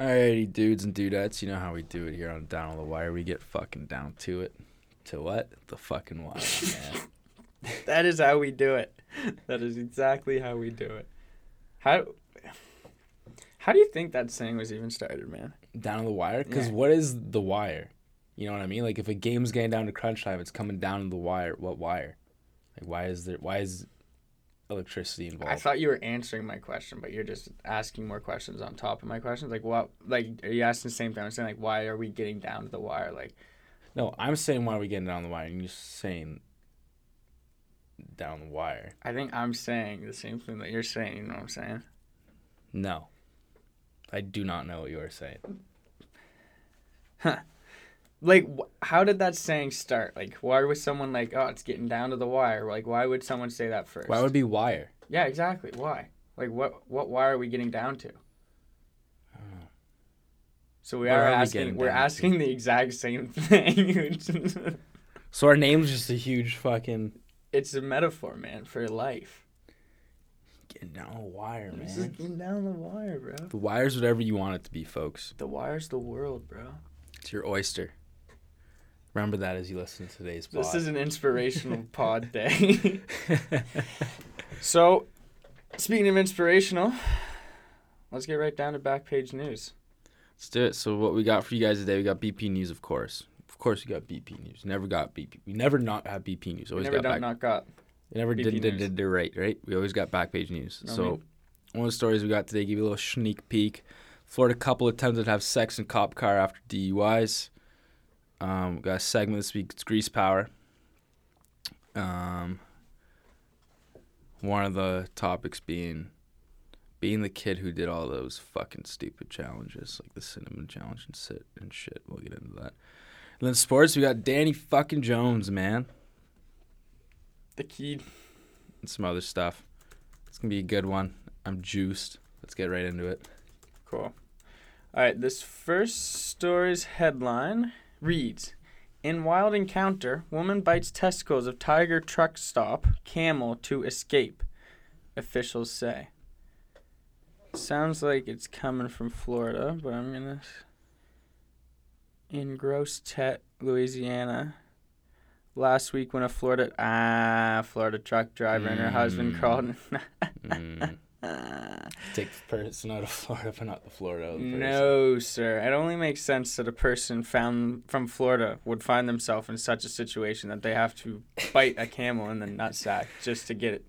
Alrighty, dudes and dudettes, you know how we do it here on Down on the Wire. We get fucking down to it. To what? The fucking wire, man. That is how we do it. That is exactly how we do it. How How do you think that saying was even started, man? down on the wire? Because Yeah. what is the wire? You know what I mean? Like if a game's getting down to crunch time, it's coming down to the wire. What wire? Like why is there? Why is electricity involved? I thought you were answering my question, but you're just asking more questions on top of my questions. Like what? Like are you asking the same thing? I'm saying like why are we getting down to the wire? Like no, I'm saying why are we getting down the wire? And you're saying down the wire. I think I'm saying the same thing that you're saying. You know what I'm saying? No, I do not know what you are saying. Like how did that saying start? Like why was someone like oh it's getting down to the wire? Like why would someone say that first? Why would it be wire? Yeah, exactly. Why? Like what? What? Why are we getting down to? Oh. So we are are asking. getting we're down to? asking the exact same thing. So our name's just a huge fucking it's a metaphor, man, for life. getting down the wire, This is getting down the wire, bro. The wire's whatever you want it to be, folks. The wire's the world, bro. It's your oyster. Remember that as you listen to today's pod. This is an inspirational pod day. so, speaking of inspirational, let's get right down to back page news. Let's do it. So what we got for you guys today? We got BP news, of course. Of course, we got BP news. Never got BP. We never not have BP news. We Always never got done back. not got. we never BP did did news. did did right right. We always got back page news. No, so we- one of the stories we got today. Give you a little sneak peek. Florida couple attempted to have sex in cop car after DUIs. Um, we got a segment this week. It's grease power. Um, one of the topics being being the kid who did all those fucking stupid challenges, like the cinnamon challenge and sit and shit. We'll get into that. And then sports, we got Danny fucking Jones, man, The key. and some other stuff. It's gonna be a good one. I'm juiced. Let's get right into it. Cool. All right, this first story's headline reads In wild encounter, woman bites testicles of tiger truck stop camel to escape, officials say. Sounds like it's coming from Florida, but I'm to. In Grosse Tete, Louisiana. Last week, when a Florida ah Florida truck driver and her husband Mm. crawled in, Mm. Take the person out of Florida, but not the Florida the. No, sir. It only makes sense that a person found from Florida would find themselves in such a situation that they have to bite a camel in the nutsack just to get it,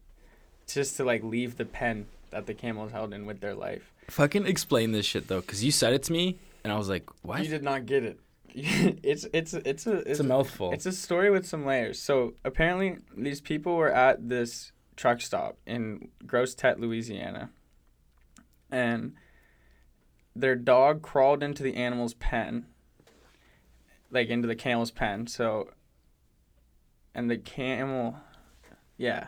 just to like leave the pen that the camel is held in with their life. Fucking explain this shit though, because you said it to me, and I was like, what? You did not get it. it's it's it's a It's a mouthful. It's a story with some layers. So apparently, these people were at this truck stop in Grosse Tete, Louisiana, and their dog crawled into the animal's pen, like into the camel's pen. So, and the camel, yeah.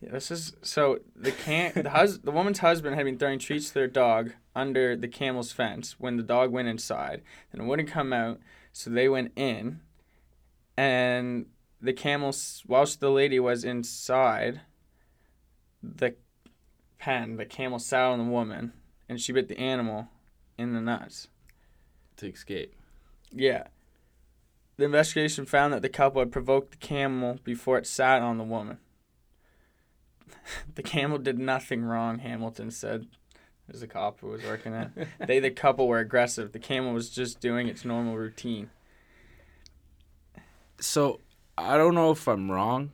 Yeah, this is so the can the hus- the woman's husband had been throwing treats to their dog under the camel's fence when the dog went inside and it wouldn't come out so they went in and the camel whilst the lady was inside the pen the camel sat on the woman and she bit the animal in the nuts. To escape. yeah. The investigation found that the couple had provoked the camel before it sat on the woman. The camel did nothing wrong hamilton said. As the cop who was working at they the couple were aggressive. The camel was just doing its normal routine. So I don't know if I'm wrong,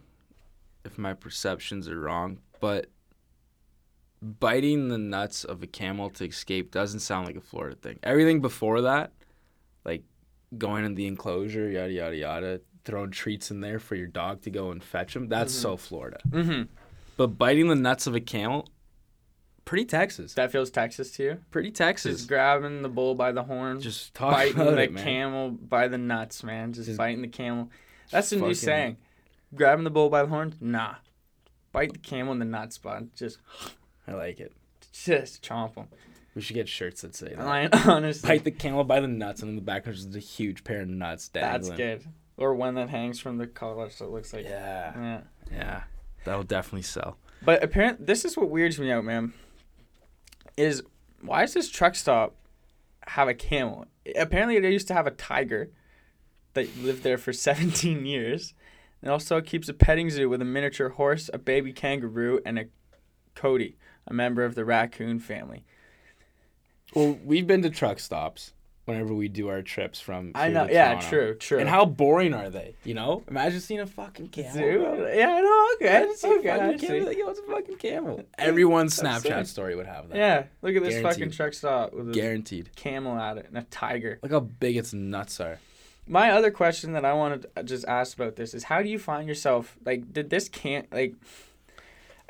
if my perceptions are wrong, but biting the nuts of a camel to escape doesn't sound like a Florida thing. Everything before that, like going in the enclosure, yada yada yada, throwing treats in there for your dog to go and fetch them, that's Mhm. so Florida. mm-hmm. But biting the nuts of a camel, pretty Texas. that feels texas to you Pretty Texas. just grabbing the bull by the horn Just biting about the it, camel by the nuts man just, Just- biting the camel that's the new saying grabbing the bull by the horn nah bite the camel in the nuts bud just I like it. just chomp them We should get shirts that say that. I, honestly Bite the camel by the nuts, and in the background is a huge pair of nuts dangling. That's good. Or one that hangs from the collar, so it looks like. Yeah, Yeah. yeah, that'll definitely sell. But apparently, this is what weirds me out, man. Is why does this truck stop have a camel. Apparently, they used to have a tiger that lived there for 17 years. It also keeps a petting zoo with a miniature horse, a baby kangaroo, and a coati, a member of the raccoon family. Well, we've been to truck stops whenever we do our trips from. I know. to Yeah, Toronto. true, true. And how boring are they? You know, imagine seeing a fucking camel. Dude, yeah, I know. Okay, Imagine seeing okay, a I fucking camel. Like, Yo, it's a fucking camel. Everyone's Snapchat sick. story would have that. Yeah, look at this fucking truck stop with a Guaranteed. camel at it and a tiger. Look how big its nuts are. My other question that I wanted to just ask about this is how do you find yourself like did this can't like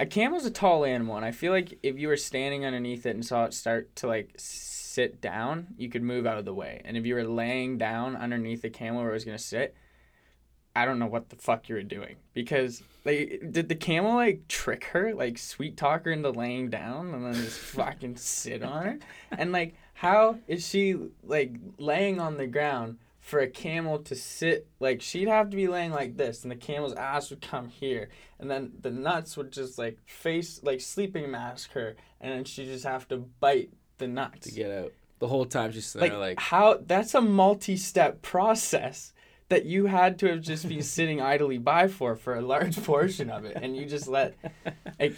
a camel's a tall animal and I feel like if you were standing underneath it and saw it start to like sit down, you could move out of the way. And if you were laying down underneath the camel where it was gonna sit, I don't know what the fuck you were doing because like did the camel like trick her like sweet talk her into laying down and then just fucking sit on her and like how is she like laying on the ground for a camel to sit like she'd have to be laying like this and the camel's ass would come here and then the nuts would just like face like sleeping mask her and then she'd just have to bite the nuts to get out. The whole time she's like, there like, how that's a multi-step process that you had to have just been sitting idly by for for a large portion of it and you just let like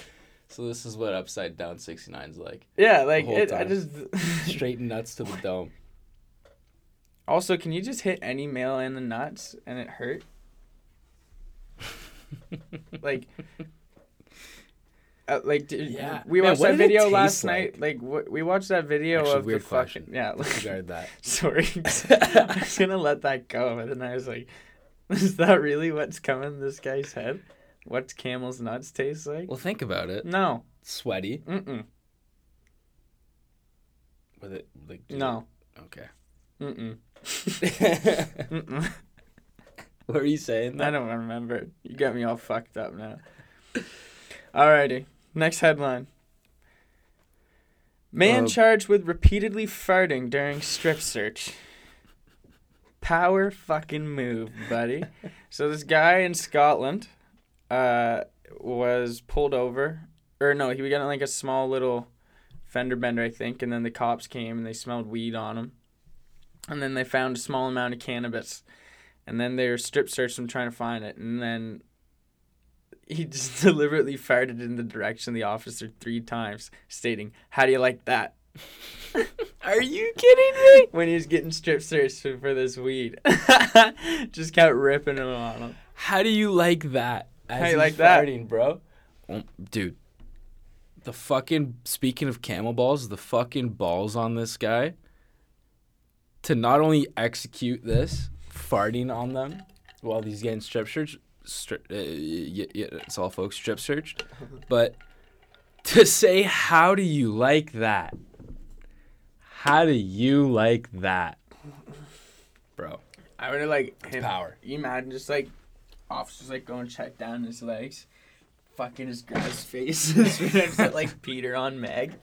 so this is what upside down 69's like. yeah like it, i just Straight nuts to the dome. Also can you just hit any male in the nuts and it hurt like uh, like did, Yeah. we watched that video last like? night like w- we watched that video Actually, of the fucking question. yeah Disregard that. Sorry. I was gonna let that go, but then I was like, is that really what's coming this guy's head? What's camel's nuts taste like? Well, think about it. No. Sweaty. Mm-mm. With it like No. it- Okay. Mm-mm. what were you saying? I don't remember. You got me all fucked up now. Alrighty. Next headline. Man Uh, charged with repeatedly farting during strip search. Power fucking move, buddy. so this guy in Scotland uh, was pulled over. Or no, he got in like a small little fender bender, I think, and then the cops came and they smelled weed on him. And then they found a small amount of cannabis. And then they were strip searched him trying to find it. And then he just deliberately farted in the direction of the officer three times, stating, How do you like that? Are you kidding me? When he was getting strip searched for for this weed. just kept ripping it on him. How do you like that? As How you he's like that? farting, bro? Oh, dude, the fucking speaking of camel balls, the fucking balls on this guy to not only execute this farting on them while he's getting strip searched, stri- uh, y- y- it's all folks strip searched, but to say how do you like that? How do you like that, bro? I would have like him. Power. You imagine just like officers like going check down his legs, fucking his guy's face, like Peter on Meg.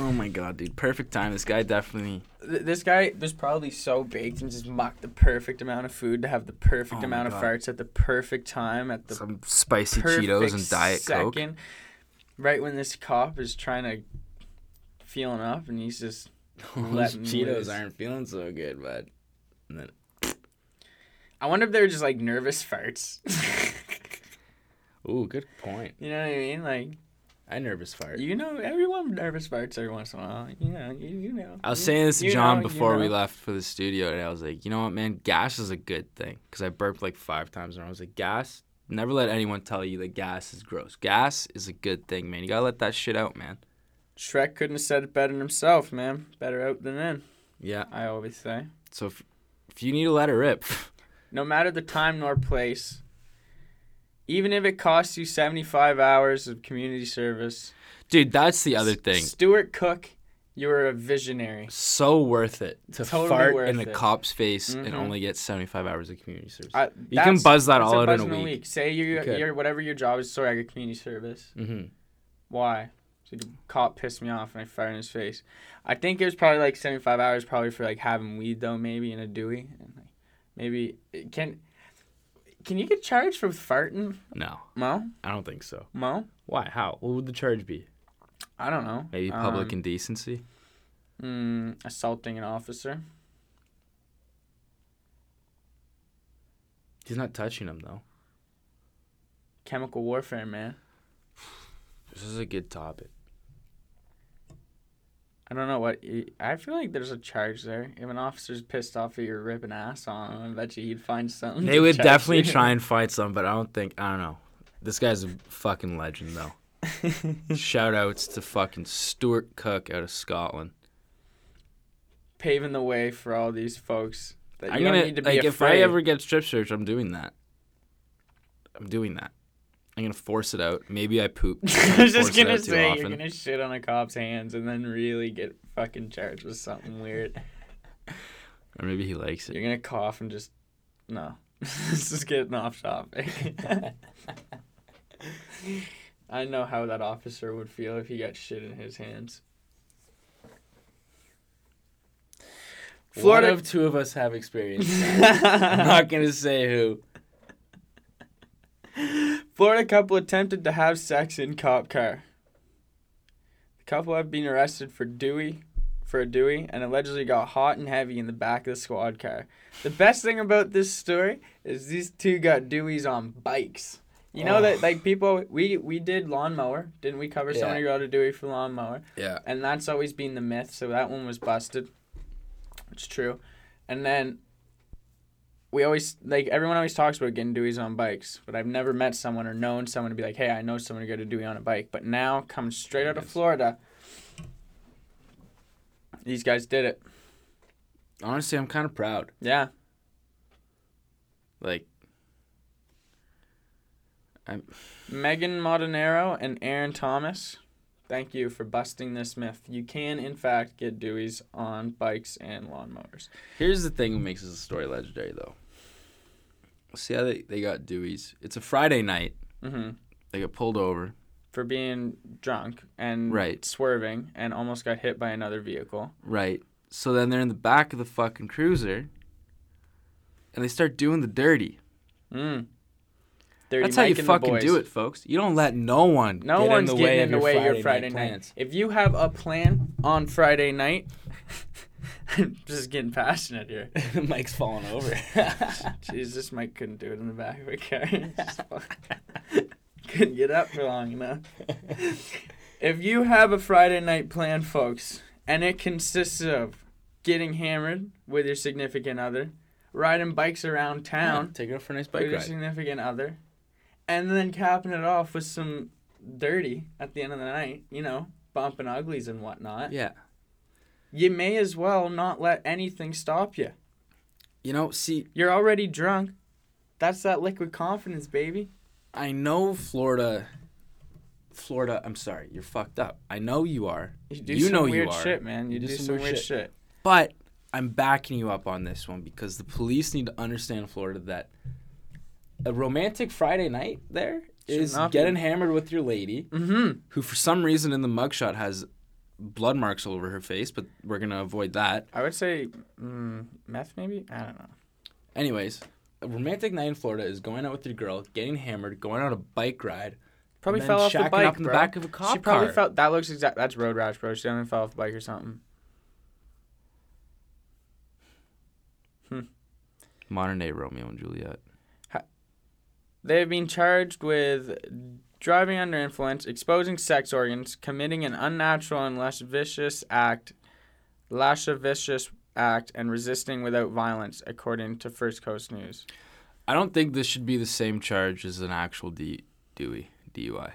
Oh my god, dude! Perfect time. This guy definitely. Th- this guy was probably so baked and just mocked the perfect amount of food to have the perfect Oh my amount of God. farts at the perfect time at the some spicy perfect Cheetos and Diet Coke. right when this cop is trying to feeling up and he's just Those letting Cheetos loose. aren't feeling so good, bud. And then, I wonder if they're just like nervous farts. ooh, good point. you know what I mean? Like I nervous fart. you know, everyone nervous farts every once in a while. You know, you, you know. I was You- saying this to John know, you before we left for the studio, and I was like, you know what, man? Gas is a good thing because I burped like five times, and I was like, gas. Never let anyone tell you that gas is gross. Gas is a good thing, man. You gotta let that shit out, man. Shrek couldn't have said it better than himself, man. Better out than in. Yeah. I always say. So if if you need to let it rip, No matter the time nor place, even if it costs you 75 hours of community service, dude, that's the other thing. Stuart Cook, you're a visionary. So worth it to Totally fart in a it. cop's face and Mhm. only get seventy five hours of community service. I, You can buzz that all out in a week. Say you, You could. you're whatever your job is. Sorry, I got community service. mm-hmm. Why? So the cop pissed me off and I fired in his face. I think it was probably like 75 hours, probably for like having weed though, maybe in a Dewey. And like, maybe can can you get charged for farting? No, Mo, I don't think so. Mo. Why? How? What would the charge be? I don't know. Maybe public Um, indecency. Mm, assaulting an officer. He's not touching him though. Chemical warfare, man. This is a good topic. I don't know what. I feel like there's a charge there. If an officer's pissed off at you're ripping ass on him, I bet you he'd find something. They would definitely you. try and fight some, but I don't think I don't know. This guy's a fucking legend though. Shout outs to fucking Stuart Cook out of Scotland. Paving the way for all these folks that I'm you gonna don't need to be like if I ever get strip search, I'm doing that. I'm doing that. I'm gonna force it out. Maybe I poop. I was just gonna say you're gonna shit on a cop's hands and then really get fucking charged with something weird. Or maybe he likes it. You're gonna cough and just no. this is getting off topic. I know how that officer would feel if he got shit in his hands. Florida Florida of two of us have experience. I'm not gonna say who. Florida couple attempted to have sex in cop car. The couple have been arrested for Dewey, for a Dewey, and allegedly got hot and heavy in the back of the squad car. The best thing about this story is these two got Deweys on bikes. You know Oh. that like people we we did lawnmower, didn't we cover Yeah. somebody got a Dewey for lawnmower? Yeah. And that's always been the myth, so that one was busted. It's true. And then we always like everyone always talks about getting Deweys on bikes, but I've never met someone or known someone to be like, "Hey, I know someone who got a Dewey on a bike." But now, coming straight out of Florida, these guys did it. Honestly, I'm kind of proud. Yeah, Like, I'm. Megan Montanero and Aaron Thomas. Thank you for busting this myth. You can, in fact, get Deweys on bikes and lawnmowers. here's the thing that makes this story legendary, though. See how they, they got Dewey's? It's a Friday night. hmm They get pulled over. For being drunk and Right. swerving and almost got hit by another vehicle. Right. So then they're in the back of the fucking cruiser, and they start doing the dirty. Mm. Dirty That's how you Mike fucking do it, folks. You don't let no one No get one's in the way getting of in the your way Friday your Friday night night. If you have a plan on Friday night, I'm just getting passionate here. Mike's falling over. Jesus, Mike couldn't do it in the back of a car. Couldn't get up for long enough. If you have a Friday night plan, folks, and it consists of getting hammered with your significant other, riding bikes around town Take it out for a nice bike with bike your significant other, and then capping it off with some dirty at the end of the night, you know, bumping uglies and whatnot. Yeah. You may as well not let anything stop you. You know, see, You're already drunk. That's that liquid confidence, baby. I know Florida. Florida, I'm sorry, you're fucked up. I know you are, You do You some know you weird are. shit, man. You, do, some, weird, shit. but I'm backing you up on this one because the police need to understand Florida that a romantic Friday night there Should is not be. getting hammered with your lady, Mm-hmm. who for some reason in the mugshot has blood marks all over her face, but we're gonna avoid that. I would say mm, meth, maybe. I don't know. Anyways, a romantic night in Florida is going out with your girl, getting hammered, going on a bike ride. Probably fell off the bike, up in the bro. back of a cop she probably car. felt that looks exact. That's road rash, bro. She definitely fell off the bike or something. Hmm. Modern day Romeo and Juliet. They have been charged with driving under influence, exposing sex organs, committing an unnatural and lascivious act, lascivious act, and resisting without violence, according to First Coast News. I don't think this should be the same charge as an actual D- Dewey DUI.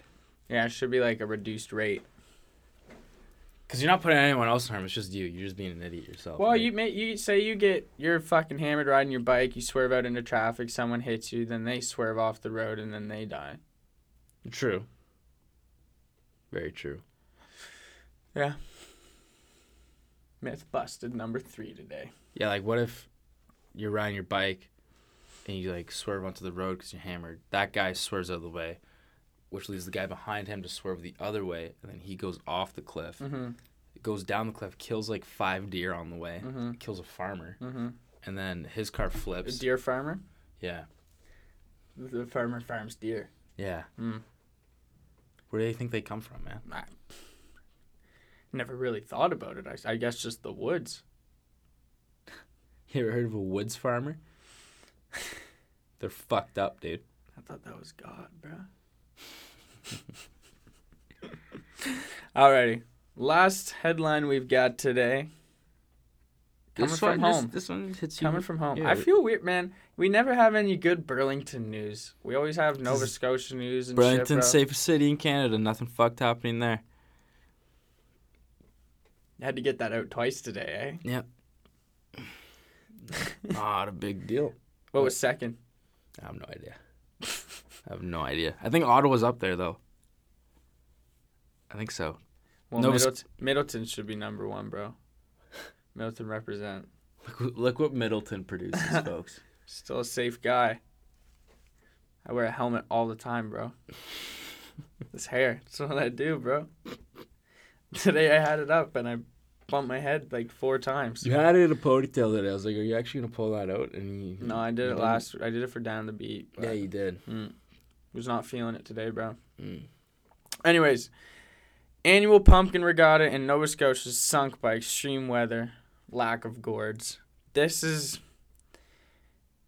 Yeah, it should be like a reduced rate. Because you're not putting anyone else in harm. It's just you. You're just being an idiot yourself. Well, right? you may you say you get you're fucking hammered riding your bike, you swerve out into traffic, someone hits you, then they swerve off the road and then they die. True. Very true. Yeah. Myth busted number three today. Yeah, like what if you're riding your bike and you like swerve onto the road because you're hammered? That guy swerves out of the way, which leaves the guy behind him to swerve the other way, and then he goes off the cliff, Mm-hmm. goes down the cliff, kills like five deer on the way, Mm-hmm. kills a farmer, Mm-hmm. and then his car A flips. deer farmer. Yeah, The farmer farms deer. yeah. Mm. Where do you think they come from, man? Never really thought about it. I, I guess just the woods. You ever heard of a woods farmer? They're fucked up, dude. I thought that was God, bro. Alrighty. Last headline we've got today. Coming This from one home. this one hits you. Coming from home. Yeah. I feel weird, man. We never have any good Burlington news. We always have Nova Scotia news and Burlington's shit, bro. safest city in Canada. Nothing fucked happening there. Had to get that out twice today, eh? Yep. Not a big deal. What was second? I have no idea. I have no idea. I think Ottawa's up there though. I think so. Well, Nova Sc- Middleton, Middleton should be number one, bro. Middleton represent. Look, look what Middleton produces, folks. Still a safe guy. I wear a helmet all the time, bro. this hair. That's what I do, bro. Today I had it up and I bumped my head like four times. You had it in a ponytail today. I was like, "Are you actually gonna pull that out?" And you, No, I did it last. I did it for down the beat. Yeah, you did. mm, was not feeling it today, bro. Mm. Anyways, annual pumpkin regatta in Nova Scotia sunk by extreme weather, lack of gourds. This is.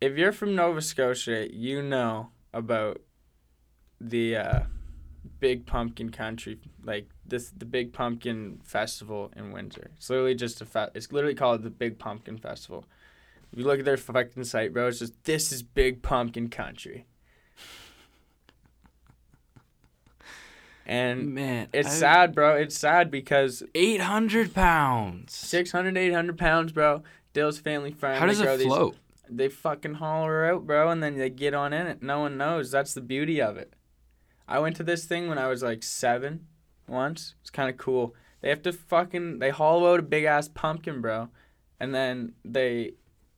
If you're from Nova Scotia, you know about the uh, Big Pumpkin Country, like this, the Big Pumpkin Festival in Windsor. It's literally just a fe- It's literally called the Big Pumpkin Festival. If you look at their fucking site, bro, it's just this is Big Pumpkin Country. And Man, it's I- sad, bro. It's sad because Eight hundred pounds. 600, 800 pounds, bro. Dale's family farm. How does it these- float? They fucking haul her out, bro, and then they get on in it. No one knows. That's the beauty of it. I went to this thing when I was like seven once. It's kind of cool. They have to fucking they hollow out a big ass pumpkin, bro, and then they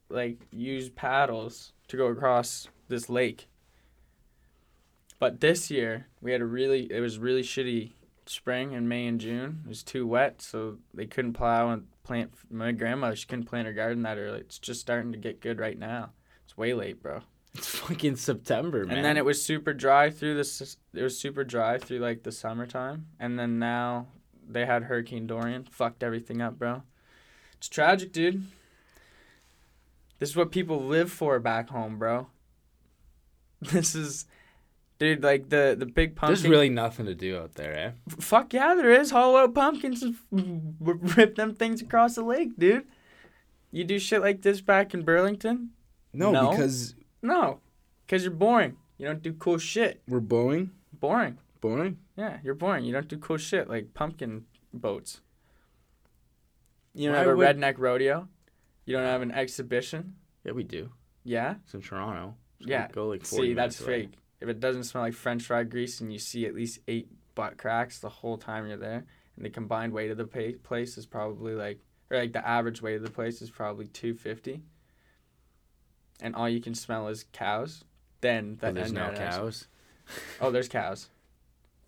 like use paddles to go across this lake. But this year we had a really it was really shitty spring in May and June. It was too wet, so they couldn't plow and plant. My grandma she couldn't plant her garden that early. It's just starting to get good right now. It's way late, bro. It's fucking September, man. And then it was super dry through this. It was super dry through like the summertime, and then now they had Hurricane Dorian, fucked everything up, bro. It's tragic, dude. This is what people live for back home, bro. This is, dude, like the the big pumpkin. There's really nothing to do out there, eh? F- Fuck yeah, there is. Hollow out pumpkins and f- rip them things across the lake, dude. You do shit like this back in Burlington? No, No. because No, because you're boring. You don't do cool shit. we're boring. Boring. Boring. Yeah, you're boring. You don't do cool shit like pumpkin boats. You don't Why have a would- redneck rodeo. You don't have an exhibition. Yeah, we do. Yeah. It's in Toronto. So Yeah. Go like 40 See, that's away. fake. If it doesn't smell like French fried grease and you see at least eight butt cracks the whole time you're there, and the combined weight of the pa- place is probably like, or like the average weight of the place is probably two fifty, and all you can smell is cows, then that there's no cows. Oh, there's cows,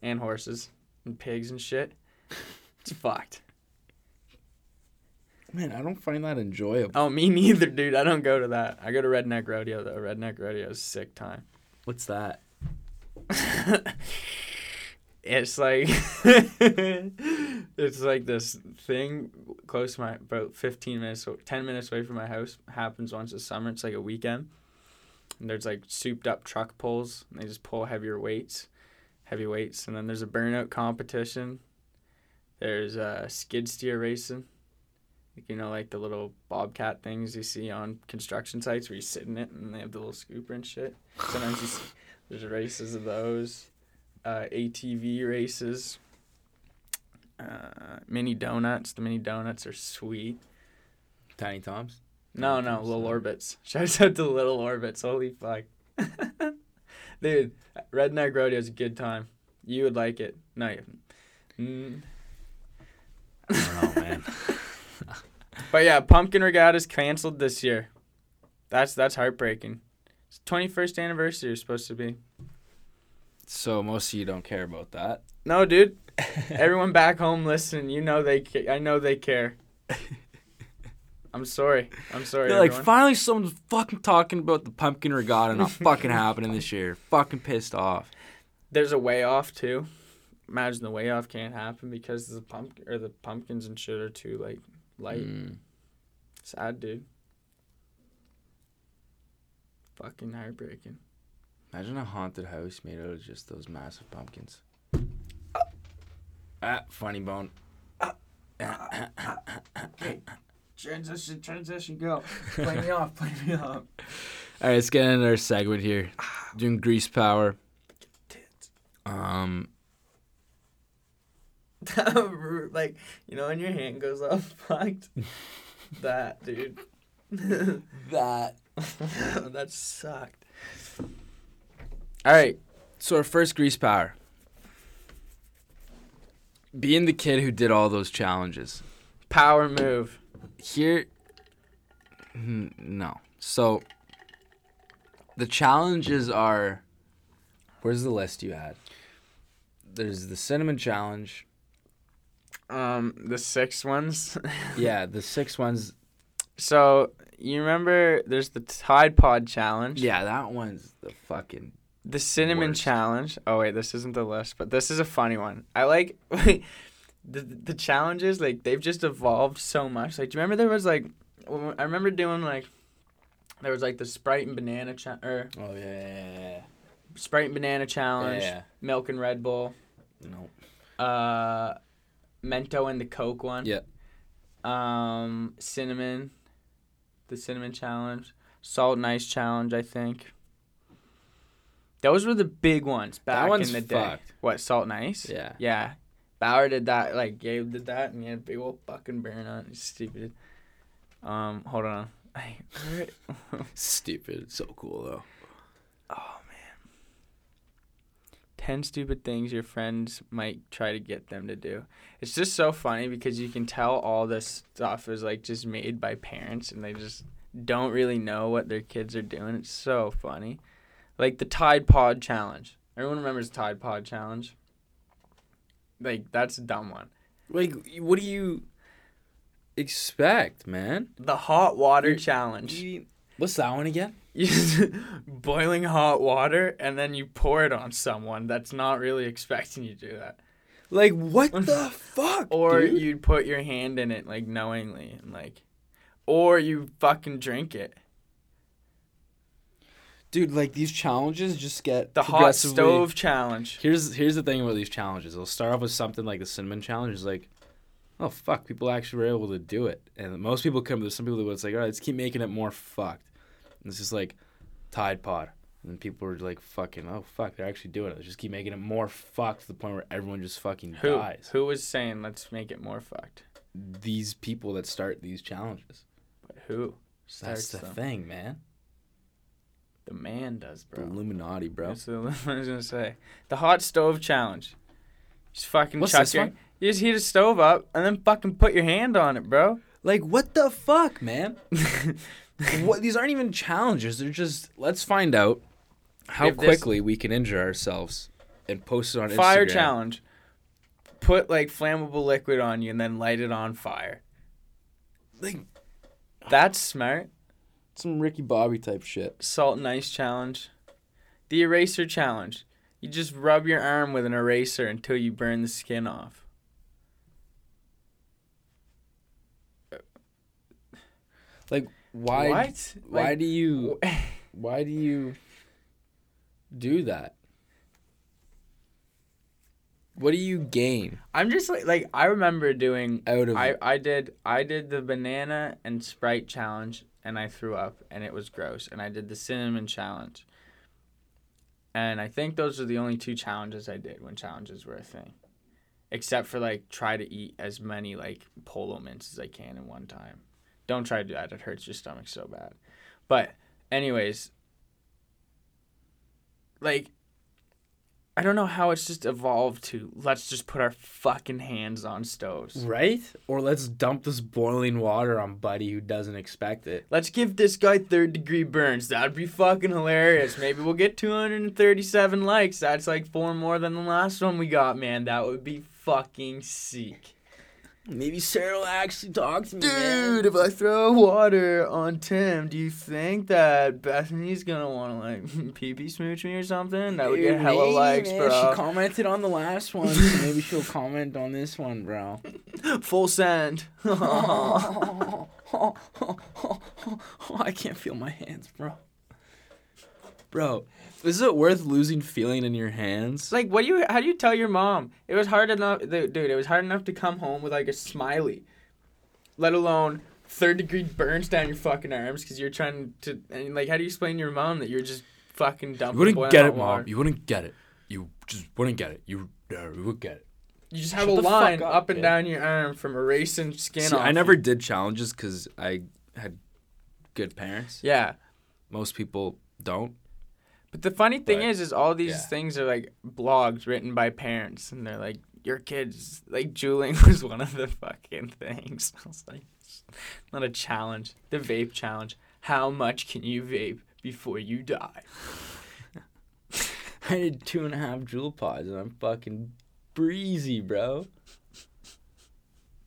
and horses, and pigs and shit. It's fucked. Man, I don't find that enjoyable. Oh, me neither, dude. I don't go to that. I go to Redneck Rodeo though. Redneck Rodeo is sick time. What's that? it's like it's like this thing close to my about 15 minutes 10 minutes away from my house happens once a summer. It's like a weekend. And there's like souped up truck pulls. And they just pull heavier weights heavy weights. And then there's a burnout competition. There's uh, skid steer racing you know like the little bobcat things you see on construction sites where you sit in it and they have the little scooper and shit sometimes you see there's races of those uh, ATV races, uh, mini donuts. The mini donuts are sweet. Tiny Toms? No, Tiny no, Toms, little uh, orbits. Shouts out to the little orbits. Holy fuck, dude! Redneck rodeo is a good time. You would like it. No, you. Mm. I don't know, man. But yeah, pumpkin regatta's canceled this year. That's that's heartbreaking. It's twenty first anniversary is supposed to be. so most of you don't care about that. No, dude. Everyone back home listen. you know they. Ca- I know they care. I'm sorry. I'm sorry. They're like, everyone. finally someone's fucking talking about the pumpkin regatta not fucking happening this year. Fucking pissed off. There's a weigh off too. imagine the weigh off can't happen because the pump or the pumpkins and shit are too like light. Mm. Sad, dude. Fucking heartbreaking. Imagine a haunted house made out of just those massive pumpkins. Ah, funny bone. Transition, transition, go. Play me off, play me off. All right, let's get into our segment here. Doing grease power. Um, like, you know, when your hand goes up, fucked. that, dude. that. that sucked. All right. So our first grease power. Being the kid who did all those challenges. Power move. Here, no. So the challenges are. Where's the list you had? There's the cinnamon challenge. Um, the six ones. Yeah, the six ones. so you remember there's the Tide Pod challenge. Yeah, that one's the fucking. The cinnamon Worst. challenge. Oh wait, this isn't the list, but this is a funny one. I like the the challenges. Like they've just evolved so much. Like, do you remember there was like, I remember doing like, there was like the Sprite and banana cha- or Oh yeah. Sprite and banana challenge, Yeah. milk and Red Bull, No. uh, Mento and the Coke one. Yeah. Um, cinnamon, the cinnamon challenge, salt and ice challenge. I think. Those were the big ones back one's in the day. fucked. What salt and ice? Yeah. Yeah. Bauer did that. Like Gabe did that, and he had a big old fucking burn on. it. He's stupid. Um, hold on. Stupid. So cool though. oh 10 stupid things your friends might try to get them to do. It's just so funny because you can tell all this stuff is like just made by parents and they just don't really know what their kids are doing. It's so funny. Like the Tide Pod challenge. Everyone remembers Tide Pod challenge? Like that's a dumb one. Like what do you expect, man? The hot water you, challenge. What's that one again? You just boiling hot water and then you pour it on someone that's not really expecting you to do that. Like, what the fuck? Or dude? you'd put your hand in it like knowingly and like or you fucking drink it. dude, like these challenges just get The hot stove challenge. Here's here's the thing about these challenges. They'll start off with something like the cinnamon challenge. It's like, oh fuck, people actually were able to do it. And most people come. There's some people who it's like, all right, let's keep making it more fucked. And it's just like Tide Pod. And people are like, fucking, oh fuck, they're actually doing it. Let's just keep making it more fucked to the point where everyone just fucking Who dies. who was saying let's make it more fucked? These people that start these challenges. But who That's the them? thing, man. The man does, The bro. Illuminati, bro. That's what I was gonna say. The hot stove challenge. Just fucking What's chuck this your. one? You just heat a stove up and then fucking put your hand on it, bro. Like, what the fuck, man? what these aren't even challenges they're just let's find out how If this- quickly we can injure ourselves and post it on fire Instagram. challenge. Put like flammable liquid on you and then light it on fire. like That's smart. some ricky bobby type shit Salt and ice challenge. The eraser challenge. You just rub your arm with an eraser until you burn the skin off. Why What? why Like, do you why do you do that what do you gain I'm just like like I remember doing out of I, I did I did the banana and Sprite challenge and I threw up and it was gross and I did the cinnamon challenge. And I think those are the only two challenges I did when challenges were a thing. Except for like try to eat as many like polo mints as I can in one time. Don't try to do that. It hurts your stomach so bad. But anyways like I don't know how it's just evolved to let's just put our fucking hands on stoves. right or let's dump this boiling water on buddy who doesn't expect it Let's give this guy third degree burns. That'd be fucking hilarious. Maybe we'll get 237 likes. That's like four more than the last one we got, man. That would be fucking sick. Maybe Sarah will actually talk to me. Dude, if I throw water on Tim, do you think that Bethany's gonna want to like pee pee smooch me or something? That would get hella Maybe, likes, man. bro. She commented on the last one, so maybe she'll comment on this one, bro. Full send. I can't feel my hands, bro. Bro, is it worth losing feeling in your hands? like, what do you? How do you tell your mom? It was hard enough, dude. It was hard enough to come home with like a smiley, let alone third degree burns down your fucking arms because you're trying to. And like, how do you explain to your mom that you're just fucking dumping? you wouldn't get it, water? mom. You wouldn't get it. You just wouldn't get it. You, uh, you would get it. You just have Shut a line up, up, and kid. down your arm from erasing skin See, off. I never you. did challenges because I had good parents. Yeah. Most people don't. But the funny thing But, is, is all these yeah. things are like blogs written by parents, and they're like, "Your kids like juuling was one of the fucking things." I was like, "It's "Not a challenge, the vape challenge. How much can you vape before you die?" I did two and a half Juul pods and I'm fucking breezy, bro.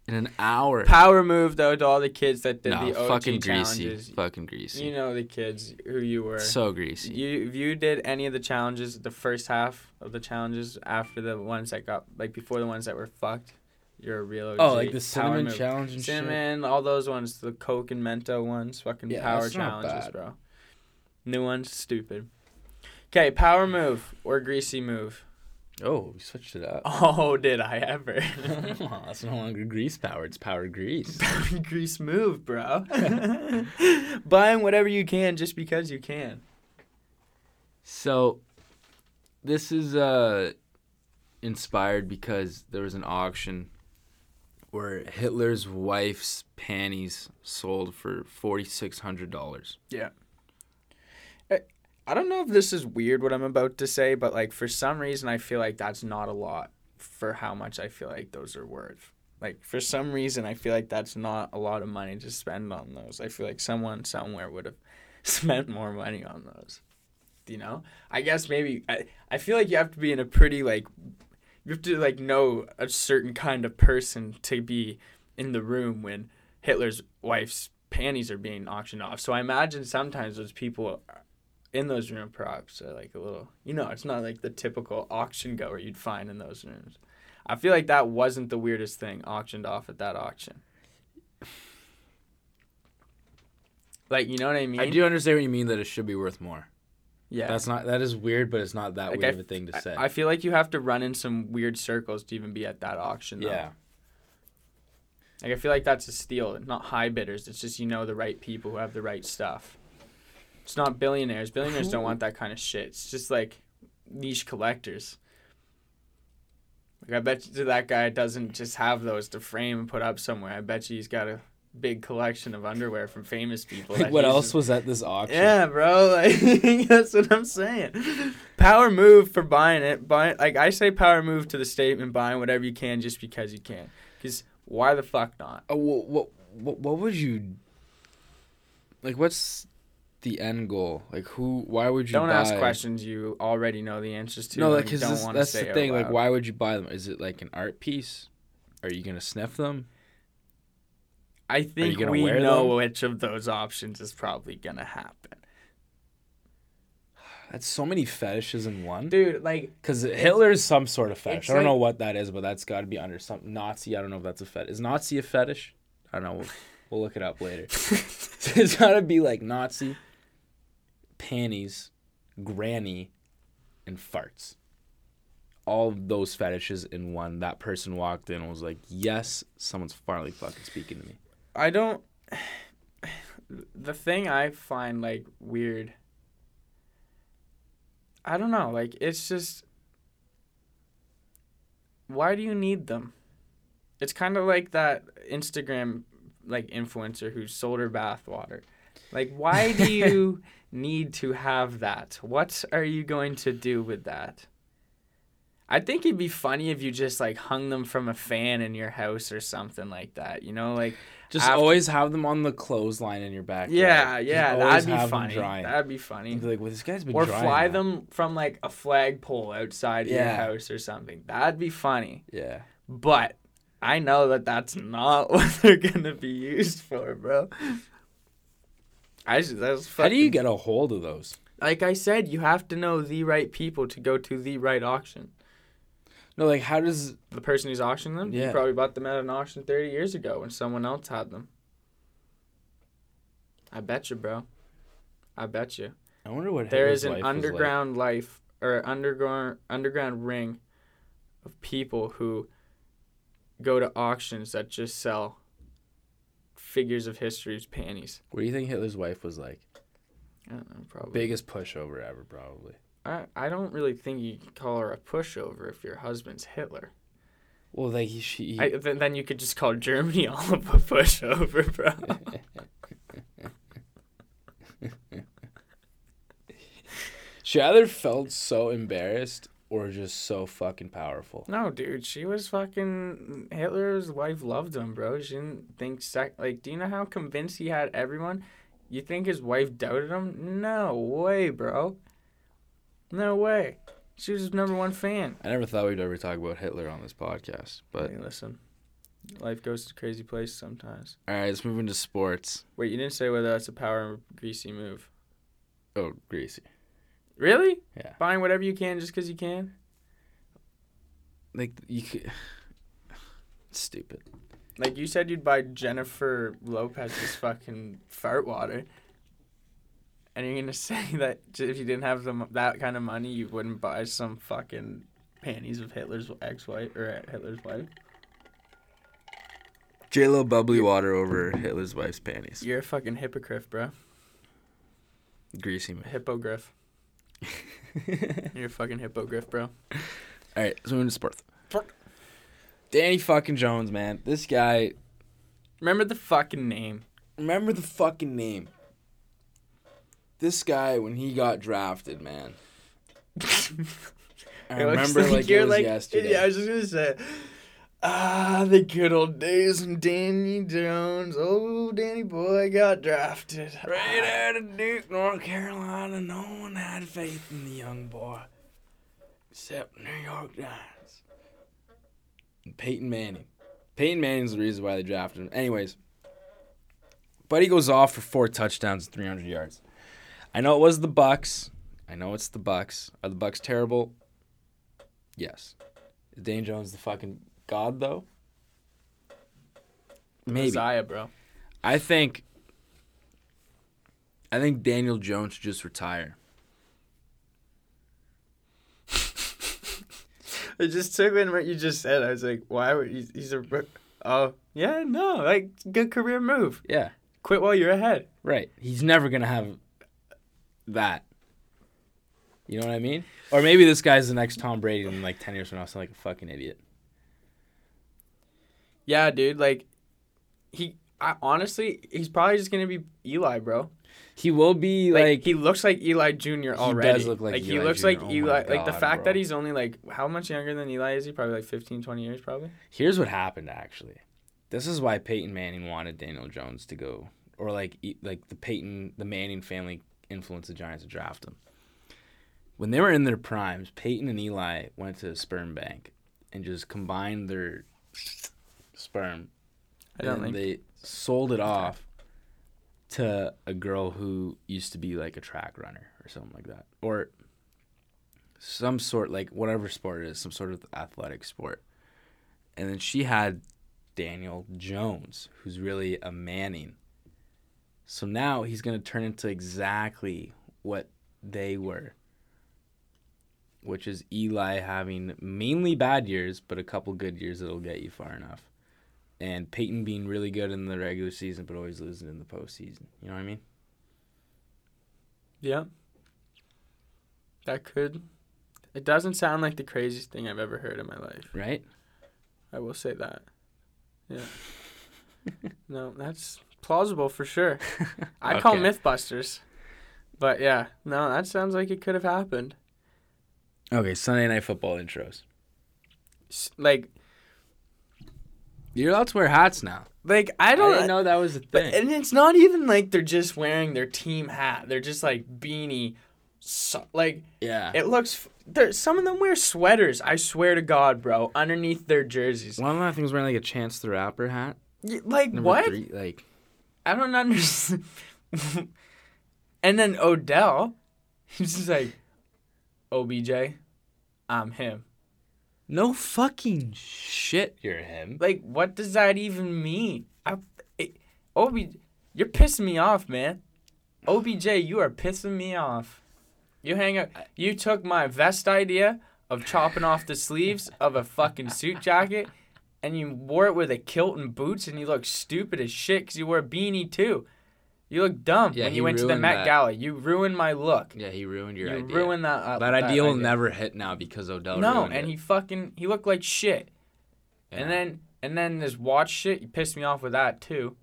In an hour. Power move though to all the kids that did no, the OG fucking greasy. challenges. Fucking greasy. You know the kids who you were. so greasy. You if you did any of the challenges, the first half of the challenges after the ones that got like before the ones that were fucked, you're a real. OG. oh, OG. like the Power cinnamon move. challenge and shit. Cinnamon, all those ones, the Coke and Mento ones, fucking Yeah, power that's not challenges, bad. bro. New ones, stupid. Okay, power move or greasy move. Oh, we switched it up. Oh, did I ever? it's no longer grease power. It's power grease. Power Grease move, bro. Buying whatever you can just because you can. So, this is uh inspired because there was an auction where Hitler's wife's panties sold for forty six hundred dollars. I don't know if this is weird what I'm about to say, but like for some reason I feel like that's not a lot for how much I feel like those are worth. Like for some reason I feel like that's not a lot of money to spend on those. I feel like someone somewhere would have spent more money on those. You know? I guess maybe I, I feel like you have to be in a pretty like you have to like know a certain kind of person to be in the room when Hitler's wife's panties are being auctioned off. So I imagine sometimes those people in those room props are like a little you know it's not like the typical auction goer you'd find in those rooms i feel like that wasn't the weirdest thing auctioned off at that auction like you know what i mean I do understand what you mean that it should be worth more. yeah That's not that is weird, but it's not that Like, weird I- of a thing to I- say. I feel like you have to run in some weird circles to even be at that auction though. yeah. like i feel like that's a steal not high bidders it's just you know the right people who have the right stuff it's not billionaires billionaires don't want that kind of shit it's just like niche collectors like i bet you that guy doesn't just have those to frame and put up somewhere i bet you he's got a big collection of underwear from famous people Like what else just- was at this auction? yeah, bro. Like that's what I'm saying. Power move for buying it. Buy like I say, power move to the statement, buying whatever you can just because you can. Because why the fuck not? Uh, what, what what what would you like? What's the end goal? Like who? Why would you Don't buy? ask questions you already know the answers to. No, like because don't wanna that's say the thing. Like, why would you buy them? Is it like an art piece? Are you gonna sniff them? I think we know them? which of those options is probably gonna happen, That's so many fetishes in one. dude. Like Because Hitler's some sort of fetish. I don't know what that is, but that's got to be under some Nazi. I don't know if that's a fetish. Is Nazi a fetish? I don't know. We'll, we'll look it up later. it's got to be like Nazi, panties, granny, and farts. All of those fetishes in one. That person walked in and was like, "Yes, someone's finally fucking speaking to me." I don't. The thing I find like weird. I don't know. Like it's just. Why do you need them? It's kind of like that Instagram like influencer who sold her bathwater. Like, why do you need to have that? What are you going to do with that? I think it'd be funny if you just like hung them from a fan in your house or something like that. You know, like Just After- always have them on the clothesline in your backyard. yeah, yeah, that'd be funny. That'd be funny. You'd be like, well, this guy's been Or fly that." them from like a flagpole outside of your house or something. That'd be funny. Yeah. But I know that that's not what they're gonna be used for, bro. I just, that's How do you get a hold of those? Like I said, you have to know the right people to go to the right auction. No, like how does The person who's auctioning them, Yeah. you probably bought them at an auction 30 years ago when someone else had them. I bet you, bro. I bet you. I wonder what There Hitler's an was like. underground life or underground underground ring of people who go to auctions that just sell figures of history's panties. What do you think Hitler's wife was like? I don't know, probably. Biggest pushover ever, probably. I, I don't really think you can call her a pushover if your husband's Hitler. Well, like he, she. I, then, then you could just call Germany all of a pushover, bro. she either felt so embarrassed or just so fucking powerful. no, dude, she was fucking Hitler's wife loved him, bro. She didn't think sec like. Do you know how convinced he had everyone? You think his wife doubted him? No way, bro. No way. She was his number one fan. I never thought we'd ever talk about Hitler on this podcast, but hey, listen, life goes to crazy places sometimes. all right, let's move into sports. Wait, you didn't say whether that's a power or greasy move. Oh, greasy. Really? Yeah. Buying whatever you can just because you can? Like you could. Stupid. Like you said, you'd buy Jennifer Lopez's fucking fart water, and you're gonna say that if you didn't have the, that kind of money, you wouldn't buy some fucking panties of Hitler's ex-wife or uh, Hitler's wife. J Lo bubbly water over Hitler's wife's panties. You're a fucking hypocrite, bro. Greasy man. Hippogriff. You're a fucking hippogriff, bro. All right, let's move into sports. Sport. Danny fucking Jones, man. This guy. Remember the fucking name. Remember the fucking name. This guy, when he got drafted, man. I It remember like, it you're was yesterday. Yeah, I was just gonna say. Ah, the good old days when Danny Jones, oh Danny boy, got drafted. Right out of Duke, North Carolina, no one had faith in the young boy. Except New York Giants. And Peyton Manning. Peyton Manning's the reason why they drafted him. Anyways. Buddy goes off for four touchdowns and 300 yards. I know it was the Bucs. I know it's the Bucs. Are the Bucs terrible? Yes. Is Dane Jones the fucking god though? Maybe. Messiah, bro. I think I think Daniel Jones should just retire. It just took in what you just said. I was like, why would he, he's a oh yeah no like good career move. Yeah. Quit while you're ahead. Right. He's never gonna have that. You know what I mean? Or maybe this guy's the next Tom Brady and like ten years from now, sound like a fucking idiot. Yeah, dude. Like he, I, honestly, he's probably just gonna be Eli, bro. He will be Like, like, he looks like Eli Jr. already. He does look like he Eli looks Jr.. like Oh Eli. like the fact bro. that he's only like how much younger than Eli is he? Probably like 15, 20 years, probably. here's what happened actually. This is why Peyton Manning wanted Daniel Jones to go, or like like the Peyton the Manning family influenced the Giants to draft him. When they were in their primes, Peyton and Eli went to a sperm bank and just combined their sperm I don't and think. they sold it off to a girl who used to be like a track runner or something like that, or some sort like whatever sport it is, some sort of athletic sport. And then she had Daniel Jones, who's really a Manning. So now he's gonna turn into exactly what they were, which is Eli having mainly bad years, but a couple good years that'll get you far enough and Peyton being really good in the regular season, but always losing in the postseason. You know what I mean? Yeah. That could. It doesn't sound like the craziest thing I've ever heard in my life. Right? I will say that. Yeah. no, that's plausible for sure. I call Okay. MythBusters. But yeah, no, that sounds like it could have happened. Okay, Sunday night football intros. S- Like, You're allowed to wear hats now. like I I don't didn't know that was a But, thing. and it's not even like they're just wearing their team hat. They're just like beanie. So, like yeah. it looks f- There, some of them wear sweaters. I swear to God, bro, underneath their jerseys. One of them things wearing like a Chance the Rapper hat. Y- Like Number what? Three, like I don't understand. and then Odell, he's just like, OBJ, I'm him. No fucking shit. You're him. Like, what does that even mean? I, it, OB, you're pissing me off, man. OBJ, you are pissing me off. You hang up. You took my vest idea of chopping off the sleeves of a fucking suit jacket, and you wore it with a kilt and boots, and you look stupid as shit because you wore a beanie too. You look dumb Yeah, when you went to the Met that. Gala. You ruined my look. Yeah, he ruined your you idea. ruined that. Uh, that idea will never hit now because Odell. No, and it. he fucking he looked like shit. Yeah. And then and then this watch shit, you pissed me off with that too.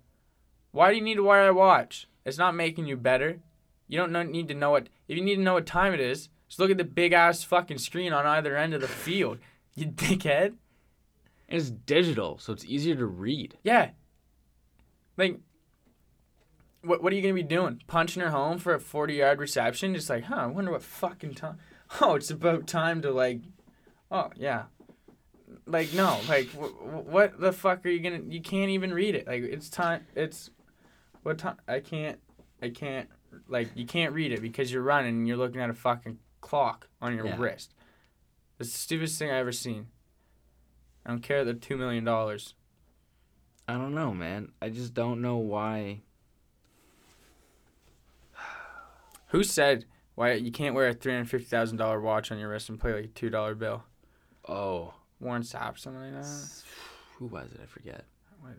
Why do you need to wear a watch? It's not making you better. You don't know, need to know what. If you need to know what time it is, just look at the big ass fucking screen on either end of the field. You dickhead. it's digital, so it's easier to read. Yeah. Like, what what are you gonna be doing? Punching her home for a forty yard reception? Just like, huh? I wonder what fucking time. Oh, it's about time to like. Oh yeah. Like no, like wh- wh- what the fuck are you gonna? You can't even read it. Like it's time. It's what time? I can't. I can't. Like you can't read it because you're running and you're looking at a fucking clock on your Yeah. wrist. It's the stupidest thing I ever seen. I don't care the two million dollars. I don't know, man. I just don't know why. Who said why you can't wear a three hundred fifty thousand dollar watch on your wrist and play like a two dollar bill? Oh, Warren Sapp, something like that. who was it? I forget.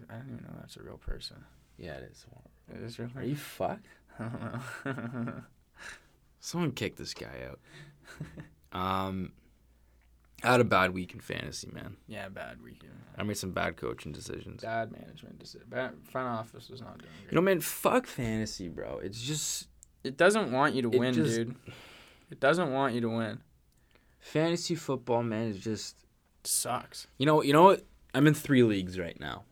I don't even know that's a real person. Yeah, it is. It is real. Are you fucked? I don't know. Someone kick this guy out. um, I had a bad week in fantasy, man. yeah, bad weekend. I made some bad coaching decisions. Bad management. deci- Bad front office was not doing You great. know, man, fuck fantasy, bro. It's just It doesn't want you to It win, just- dude. It doesn't want you to win. fantasy football, man. Is just It sucks. you know, you know what? I'm in three leagues right now.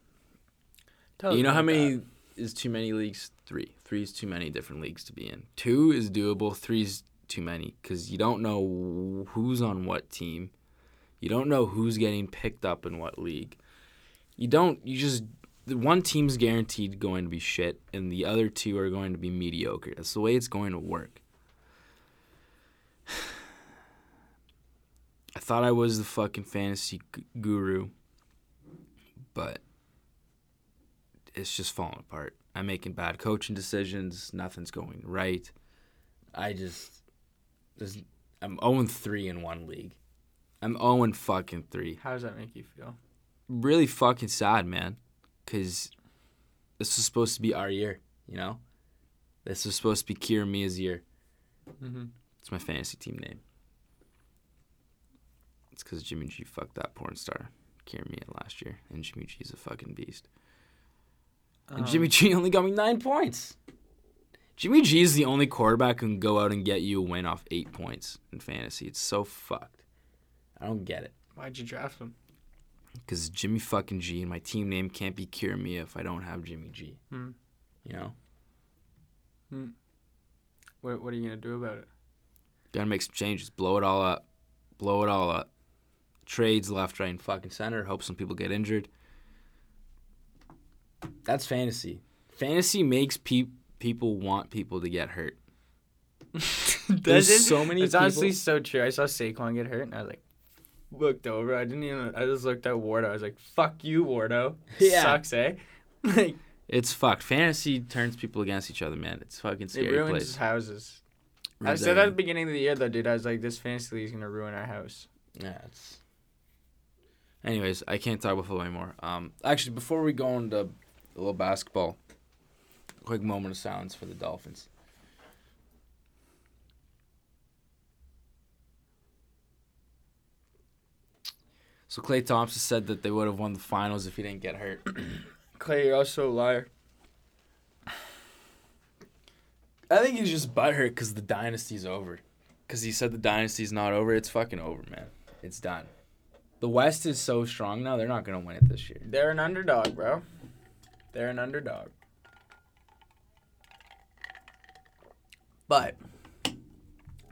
Tell you know how many that. is too many leagues? Three. Three is too many different leagues to be in. Two is doable. Three is too many because you don't know who's on what team. You don't know who's getting picked up in what league. You don't. You just the one team's guaranteed going to be shit, and the other two are going to be mediocre. That's the way it's going to work. I thought I was the fucking fantasy g- guru, but it's just falling apart. I'm making bad coaching decisions. Nothing's going right. I just, I'm 0 3 in one league. I'm 0 fucking 3. How does that make you feel? Really fucking sad, man. Because this was supposed to be our year, you know? This was supposed to be Kiara Mia's year. Mm-hmm. It's my fantasy team name. It's because Jimmy G fucked that porn star, Kiara Mia, last year. And Jimmy G's a fucking beast. And Jimmy G only got me nine points. Jimmy G is the only quarterback who can go out and get you a win off eight points in fantasy. It's so fucked. I don't get it. Why'd you draft him? Because Jimmy fucking G and my team name can't be Kiara Mia if I don't have Jimmy G. Hmm. You know? What What are you gonna do about it? Gotta make some changes. Blow it all up. Blow it all up. Trades left, right, and fucking center. Hope some people get injured. That's fantasy. Fantasy makes pe- people want people to get hurt. There's so many It's honestly so true. I saw Saquon get hurt, and I was like, looked over. I didn't even. I just looked at Wardo. I was like, "Fuck you, Wardo." Yeah. Sucks, eh? like It's fucked. Fantasy turns people against each other, man. It's fucking scary. it ruins place. houses. I Ruins said that at the beginning of the year, though, dude. I was like, "This fantasy league is gonna ruin our house." Yeah, it's. Anyways, I can't talk about football anymore. Um, actually, before we go into a little basketball, quick moment of silence for the Dolphins. So Klay Thompson said that they would have won the finals if he didn't get hurt. Clay, you're also a liar. I think he's just butthurt because the dynasty's over. Because he said the dynasty's not over. It's fucking over, man. It's done. The West is so strong now; they're not gonna win it this year. They're an underdog, bro. They're an underdog. But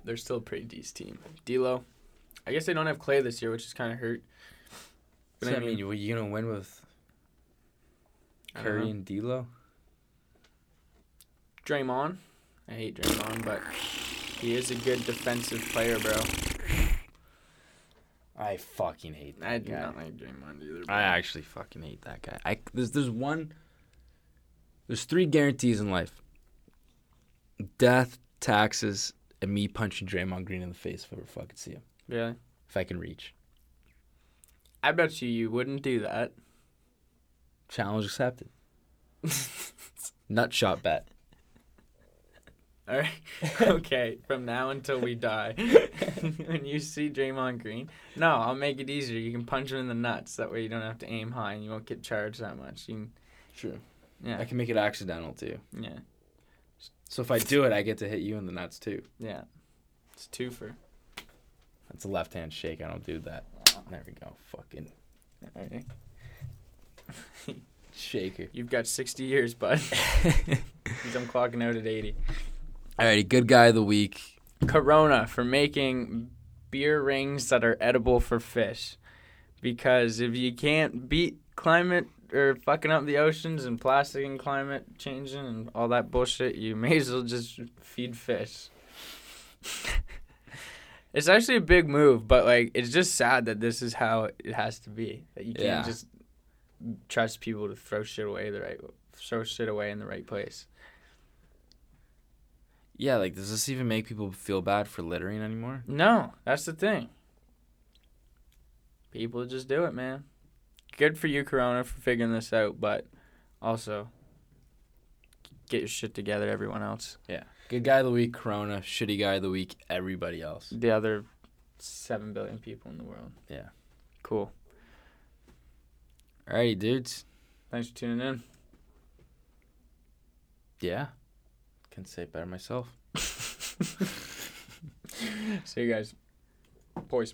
they're still a pretty decent team. D'Lo, I guess they don't have Klay this year, which is kind of hurt. But I mean, you you gonna win with I Curry and D'Lo? Draymond. I hate Draymond, but he is a good defensive player, bro. I fucking hate that I do guy. not like Draymond either. bro. I actually fucking hate that guy. I there's there's one. There's three guarantees in life: death, taxes, and me punching Draymond Green in the face if I ever fucking see him. Really? If I can reach. I bet you you wouldn't do that. Challenge accepted. Nut shot bet. All right. okay. From now until we die, when you see Draymond Green, no, I'll make it easier. You can punch him in the nuts. That way you don't have to aim high and you won't get charged that much. You can, Sure. yeah, I can make it accidental too. yeah, So if I do it, I get to hit you in the nuts too. yeah. It's two for. That's a left hand shake. I don't do that. There we go. Fucking All right. shaker. You've got 60 years, bud. I'm clocking out at 80. Alrighty, good guy of the week. Corona for making beer rings that are edible for fish. Because if you can't beat climate or fucking up the oceans and plastic and climate changing and all that bullshit, you may as well just feed fish. it's actually a big move, but like it's just sad that this is how it has to be. That you can't Yeah. just trust people to throw shit away the right throw shit away in the right place. Yeah, like does this even make people feel bad for littering anymore? No, that's the thing. People just do it, man. Good for you, Corona, for figuring this out, but also get your shit together, everyone else. Yeah. Good guy of the week, Corona. Shitty guy of the week, everybody else. The other 7 billion people in the world. Yeah. Cool. Alrighty, dudes. Thanks for tuning in. Yeah. Can say it better myself. See you guys. Boys.